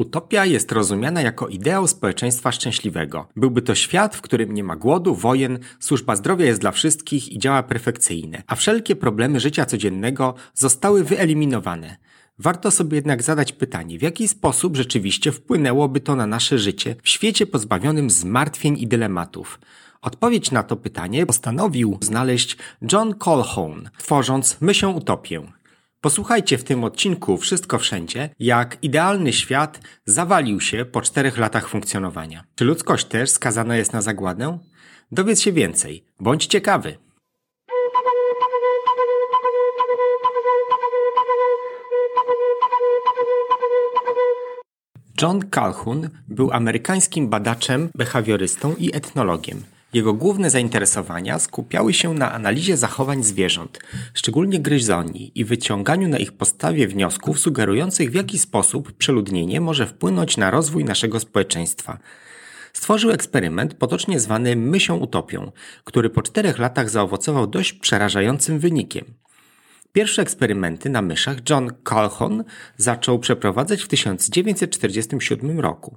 Utopia jest rozumiana jako ideał społeczeństwa szczęśliwego. Byłby to świat, w którym nie ma głodu, wojen, służba zdrowia jest dla wszystkich i działa perfekcyjnie, a wszelkie problemy życia codziennego zostały wyeliminowane. Warto sobie jednak zadać pytanie, w jaki sposób rzeczywiście wpłynęłoby to na nasze życie w świecie pozbawionym zmartwień i dylematów. Odpowiedź na to pytanie postanowił znaleźć John Colquhoun, tworząc Mysią Utopię. Posłuchajcie w tym odcinku Wszystko Wszędzie, jak idealny świat zawalił się po czterech latach funkcjonowania. Czy ludzkość też skazana jest na zagładę? Dowiedz się więcej. Bądź ciekawy. John Calhoun był amerykańskim badaczem, behawiorystą i etnologiem. Jego główne zainteresowania skupiały się na analizie zachowań zwierząt, szczególnie gryzoni, i wyciąganiu na ich podstawie wniosków sugerujących w jaki sposób przeludnienie może wpłynąć na rozwój naszego społeczeństwa. Stworzył eksperyment potocznie zwany mysią utopią, który po czterech latach zaowocował dość przerażającym wynikiem. Pierwsze eksperymenty na myszach John Calhoun zaczął przeprowadzać w 1947 roku.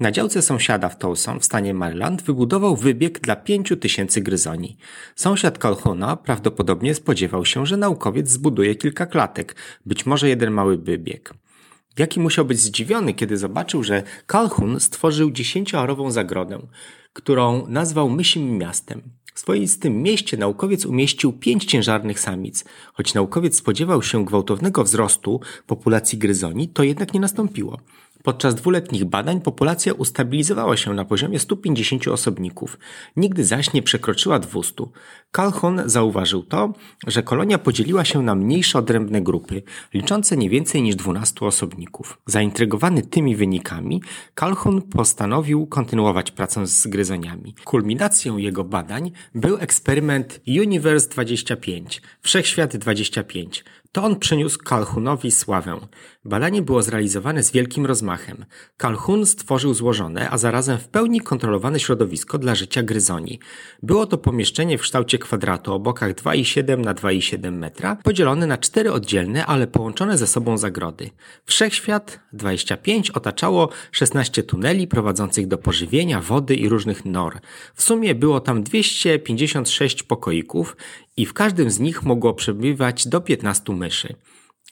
Na działce sąsiada w Towson w stanie Maryland wybudował wybieg dla 5 tysięcy gryzoni. Sąsiad Calhouna prawdopodobnie spodziewał się, że naukowiec zbuduje kilka klatek, być może jeden mały wybieg. Jaki musiał być zdziwiony, kiedy zobaczył, że Calhoun stworzył dziesięcioarową zagrodę, którą nazwał Mysim Miastem. W swoistym mieście naukowiec umieścił pięć ciężarnych samic. Choć naukowiec spodziewał się gwałtownego wzrostu populacji gryzoni, to jednak nie nastąpiło. Podczas dwuletnich badań populacja ustabilizowała się na poziomie 150 osobników, nigdy zaś nie przekroczyła 200. Calhoun zauważył to, że kolonia podzieliła się na mniejsze odrębne grupy, liczące nie więcej niż 12 osobników. Zaintrygowany tymi wynikami, Calhoun postanowił kontynuować pracę z gryzoniami. Kulminacją jego badań był eksperyment Universe 25, Wszechświat 25, to on przyniósł Calhunowi sławę. Badanie było zrealizowane z wielkim rozmachem. Calhun stworzył złożone, a zarazem w pełni kontrolowane środowisko dla życia gryzoni. Było to pomieszczenie w kształcie kwadratu o bokach 2,7 na 2,7 metra, podzielone na cztery oddzielne, ale połączone ze sobą zagrody. Wszechświat 25 otaczało 16 tuneli prowadzących do pożywienia, wody i różnych nor. W sumie było tam 256 pokoików i w każdym z nich mogło przebywać do 15 myszy.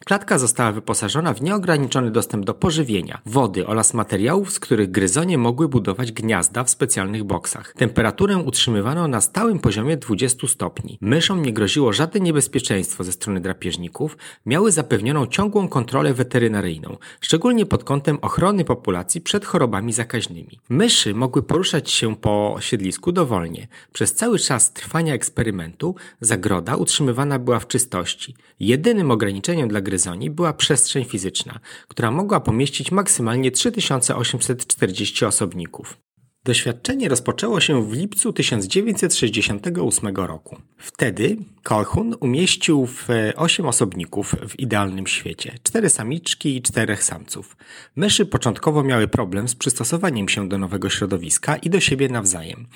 Klatka została wyposażona w nieograniczony dostęp do pożywienia, wody oraz materiałów, z których gryzonie mogły budować gniazda w specjalnych boksach. Temperaturę utrzymywano na stałym poziomie 20 stopni. Myszom nie groziło żadne niebezpieczeństwo ze strony drapieżników, miały zapewnioną ciągłą kontrolę weterynaryjną, szczególnie pod kątem ochrony populacji przed chorobami zakaźnymi. Myszy mogły poruszać się po siedlisku dowolnie. Przez cały czas trwania eksperymentu zagroda utrzymywana była w czystości. Jedynym ograniczeniem dla gryzoni była przestrzeń fizyczna, która mogła pomieścić maksymalnie 3840 osobników. Doświadczenie rozpoczęło się w lipcu 1968 roku. Wtedy Colhun umieścił w 8 osobników w idealnym świecie, 4 samiczki i 4 samców. Myszy początkowo miały problem z przystosowaniem się do nowego środowiska i do siebie nawzajem.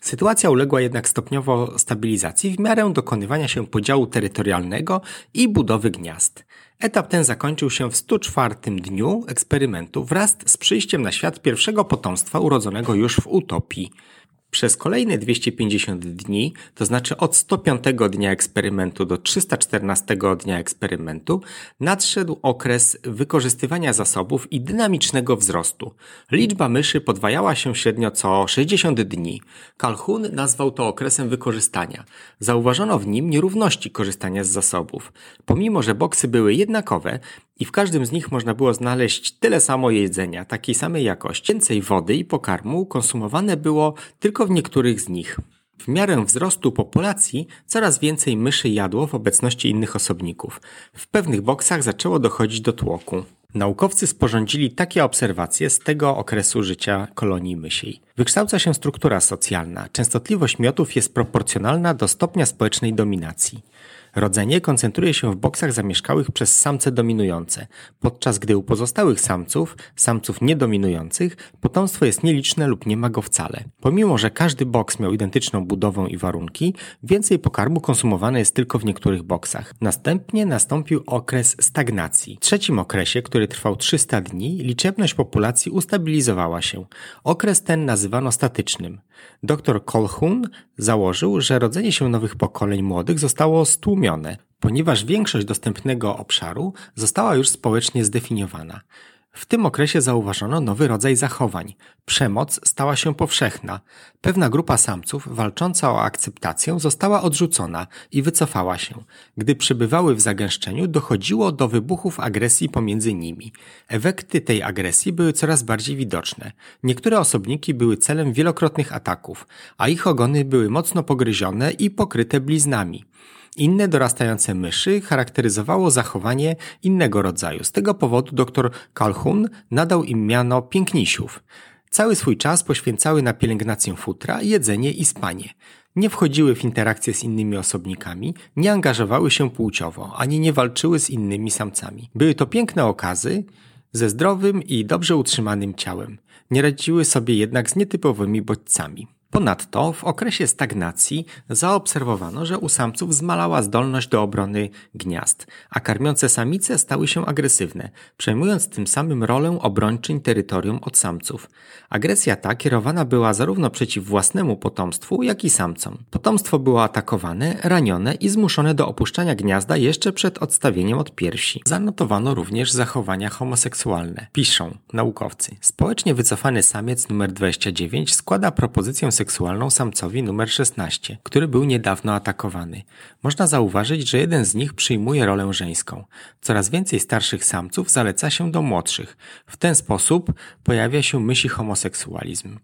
Sytuacja uległa jednak stopniowo stabilizacji w miarę dokonywania się podziału terytorialnego i budowy gniazd. Etap ten zakończył się w 104 dniu eksperymentu wraz z przyjściem na świat pierwszego potomstwa urodzonego już w utopii. Przez kolejne 250 dni, to znaczy od 105 dnia eksperymentu do 314 dnia eksperymentu, nadszedł okres wykorzystywania zasobów i dynamicznego wzrostu. Liczba myszy podwajała się średnio co 60 dni. Calhoun nazwał to okresem wykorzystania. Zauważono w nim nierówności korzystania z zasobów. Pomimo, że boksy były jednakowe, i w każdym z nich można było znaleźć tyle samo jedzenia, takiej samej jakości. Więcej wody i pokarmu konsumowane było tylko w niektórych z nich. W miarę wzrostu populacji coraz więcej myszy jadło w obecności innych osobników. W pewnych boksach zaczęło dochodzić do tłoku. Naukowcy sporządzili takie obserwacje z tego okresu życia kolonii mysiej. Wykształca się struktura socjalna. Częstotliwość miotów jest proporcjonalna do stopnia społecznej dominacji. Rodzenie koncentruje się w boksach zamieszkałych przez samce dominujące, podczas gdy u pozostałych samców, samców niedominujących, potomstwo jest nieliczne lub nie ma go wcale. Pomimo, że każdy boks miał identyczną budowę i warunki, więcej pokarmu konsumowane jest tylko w niektórych boksach. Następnie nastąpił okres stagnacji. W trzecim okresie, który trwał 300 dni, liczebność populacji ustabilizowała się. Okres ten nazywano statycznym. Dr Colquhoun założył, że rodzenie się nowych pokoleń młodych zostało stłumione, ponieważ większość dostępnego obszaru została już społecznie zdefiniowana. W tym okresie zauważono nowy rodzaj zachowań. Przemoc stała się powszechna. Pewna grupa samców walcząca o akceptację została odrzucona i wycofała się. Gdy przebywały w zagęszczeniu, dochodziło do wybuchów agresji pomiędzy nimi. Efekty tej agresji były coraz bardziej widoczne. Niektóre osobniki były celem wielokrotnych ataków, a ich ogony były mocno pogryzione i pokryte bliznami. Inne dorastające myszy charakteryzowało zachowanie innego rodzaju. Z tego powodu dr Calhoun nadał im miano pięknisiów. Cały swój czas poświęcały na pielęgnację futra, jedzenie i spanie. Nie wchodziły w interakcje z innymi osobnikami, nie angażowały się płciowo, ani nie walczyły z innymi samcami. Były to piękne okazy ze zdrowym i dobrze utrzymanym ciałem. Nie radziły sobie jednak z nietypowymi bodźcami. Ponadto w okresie stagnacji zaobserwowano, że u samców zmalała zdolność do obrony gniazd, a karmiące samice stały się agresywne, przejmując tym samym rolę obrończyń terytorium od samców. Agresja ta kierowana była zarówno przeciw własnemu potomstwu, jak i samcom. Potomstwo było atakowane, ranione i zmuszone do opuszczania gniazda jeszcze przed odstawieniem od piersi. Zanotowano również zachowania homoseksualne. Piszą naukowcy. Społecznie wycofany samiec numer 29 składa propozycję seksualną samcowi numer 16, który był niedawno atakowany. Można zauważyć, że jeden z nich przyjmuje rolę żeńską. Coraz więcej starszych samców zaleca się do młodszych. W ten sposób pojawia się myśli homoseksualizm.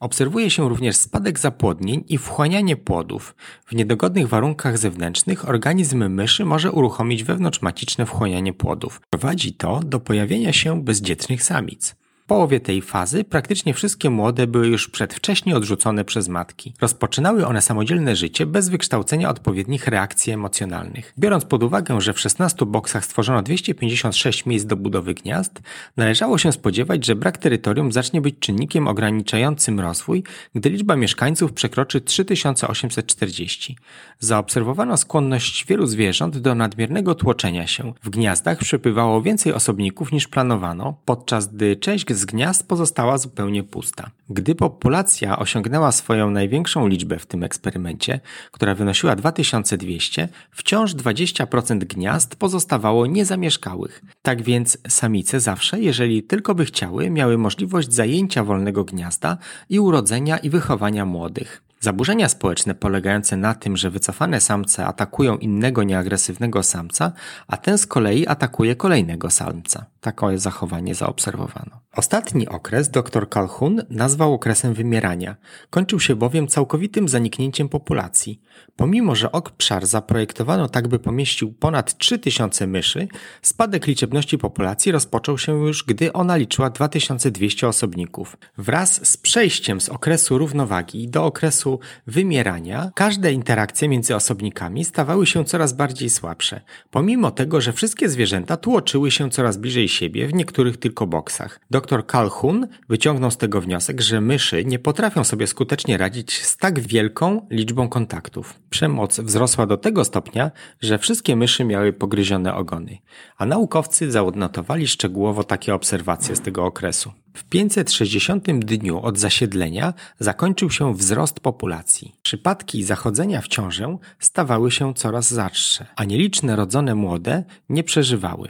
Obserwuje się również spadek zapłodnień i wchłanianie płodów. W niedogodnych warunkach zewnętrznych organizm myszy może uruchomić wewnątrzmaciczne wchłanianie płodów. Prowadzi to do pojawienia się bezdzietnych samic. W połowie tej fazy praktycznie wszystkie młode były już przedwcześnie odrzucone przez matki. Rozpoczynały one samodzielne życie bez wykształcenia odpowiednich reakcji emocjonalnych. Biorąc pod uwagę, że w 16 boksach stworzono 256 miejsc do budowy gniazd, należało się spodziewać, że brak terytorium zacznie być czynnikiem ograniczającym rozwój, gdy liczba mieszkańców przekroczy 3840. Zaobserwowano skłonność wielu zwierząt do nadmiernego tłoczenia się. W gniazdach przepływało więcej osobników niż planowano, podczas gdy część z gniazd pozostała zupełnie pusta. Gdy populacja osiągnęła swoją największą liczbę w tym eksperymencie, która wynosiła 2200, wciąż 20% gniazd pozostawało niezamieszkałych. Tak więc samice zawsze, jeżeli tylko by chciały, miały możliwość zajęcia wolnego gniazda i urodzenia i wychowania młodych. Zaburzenia społeczne polegające na tym, że wycofane samce atakują innego nieagresywnego samca, a ten z kolei atakuje kolejnego samca. Takie zachowanie zaobserwowano. Ostatni okres dr Calhoun nazwał okresem wymierania. Kończył się bowiem całkowitym zaniknięciem populacji. Pomimo, że obszar zaprojektowano tak, by pomieścił ponad 3000 myszy, spadek liczebności populacji rozpoczął się już, gdy ona liczyła 2200 osobników. Wraz z przejściem z okresu równowagi do okresu wymierania, każde interakcje między osobnikami stawały się coraz bardziej słabsze, pomimo tego, że wszystkie zwierzęta tłoczyły się coraz bliżej siebie w niektórych tylko boksach. Dr Calhoun wyciągnął z tego wniosek, że myszy nie potrafią sobie skutecznie radzić z tak wielką liczbą kontaktów. Przemoc wzrosła do tego stopnia, że wszystkie myszy miały pogryzione ogony, a naukowcy zaodnotowali szczegółowo takie obserwacje z tego okresu. W 560 dniu od zasiedlenia zakończył się wzrost populacji. Przypadki zachodzenia w ciążę stawały się coraz rzadsze, a nieliczne rodzone młode nie przeżywały.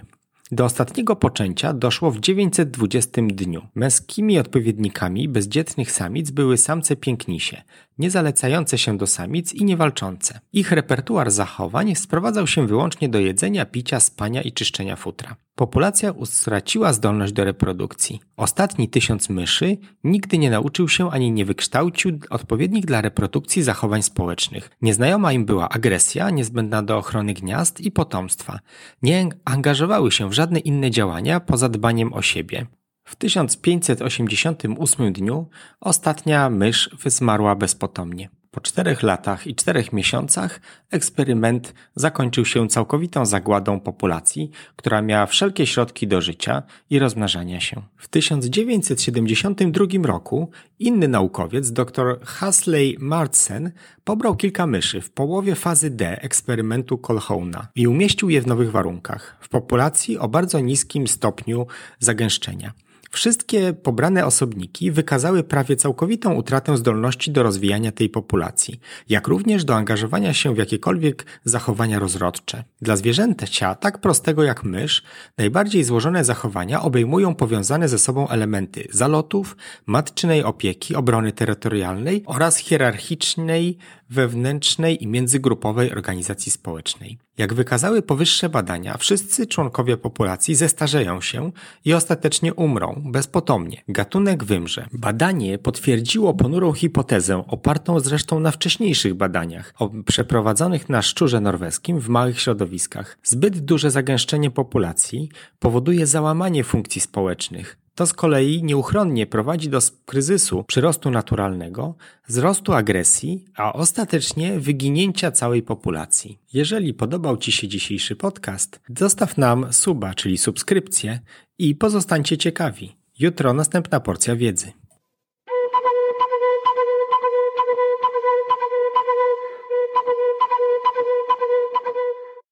Do ostatniego poczęcia doszło w 920 dniu. Męskimi odpowiednikami bezdzietnych samic były samce pięknisie, nie zalecające się do samic i nie walczące. Ich repertuar zachowań sprowadzał się wyłącznie do jedzenia, picia, spania i czyszczenia futra. Populacja utraciła zdolność do reprodukcji. Ostatni tysiąc myszy nigdy nie nauczył się ani nie wykształcił odpowiednich dla reprodukcji zachowań społecznych. Nieznajoma im była agresja niezbędna do ochrony gniazd i potomstwa. Nie angażowały się w żadne inne działania poza dbaniem o siebie. W 1588 dniu ostatnia mysz zmarła bezpotomnie. Po czterech latach i czterech miesiącach eksperyment zakończył się całkowitą zagładą populacji, która miała wszelkie środki do życia i rozmnażania się. W 1972 roku inny naukowiec, dr Hasley Martsen, pobrał kilka myszy w połowie fazy D eksperymentu Colhouna i umieścił je w nowych warunkach, w populacji o bardzo niskim stopniu zagęszczenia. Wszystkie pobrane osobniki wykazały prawie całkowitą utratę zdolności do rozwijania tej populacji, jak również do angażowania się w jakiekolwiek zachowania rozrodcze. Dla zwierzęcia, tak prostego jak mysz, najbardziej złożone zachowania obejmują powiązane ze sobą elementy zalotów, matczynej opieki, obrony terytorialnej oraz hierarchicznej wewnętrznej i międzygrupowej organizacji społecznej. Jak wykazały powyższe badania, wszyscy członkowie populacji zestarzeją się i ostatecznie umrą bezpotomnie. Gatunek wymrze. Badanie potwierdziło ponurą hipotezę opartą zresztą na wcześniejszych badaniach przeprowadzonych na szczurze norweskim w małych środowiskach. Zbyt duże zagęszczenie populacji powoduje załamanie funkcji społecznych, to z kolei nieuchronnie prowadzi do kryzysu przyrostu naturalnego, wzrostu agresji, a ostatecznie wyginięcia całej populacji. Jeżeli podobał Ci się dzisiejszy podcast, zostaw nam suba, czyli subskrypcję i pozostańcie ciekawi. Jutro następna porcja wiedzy.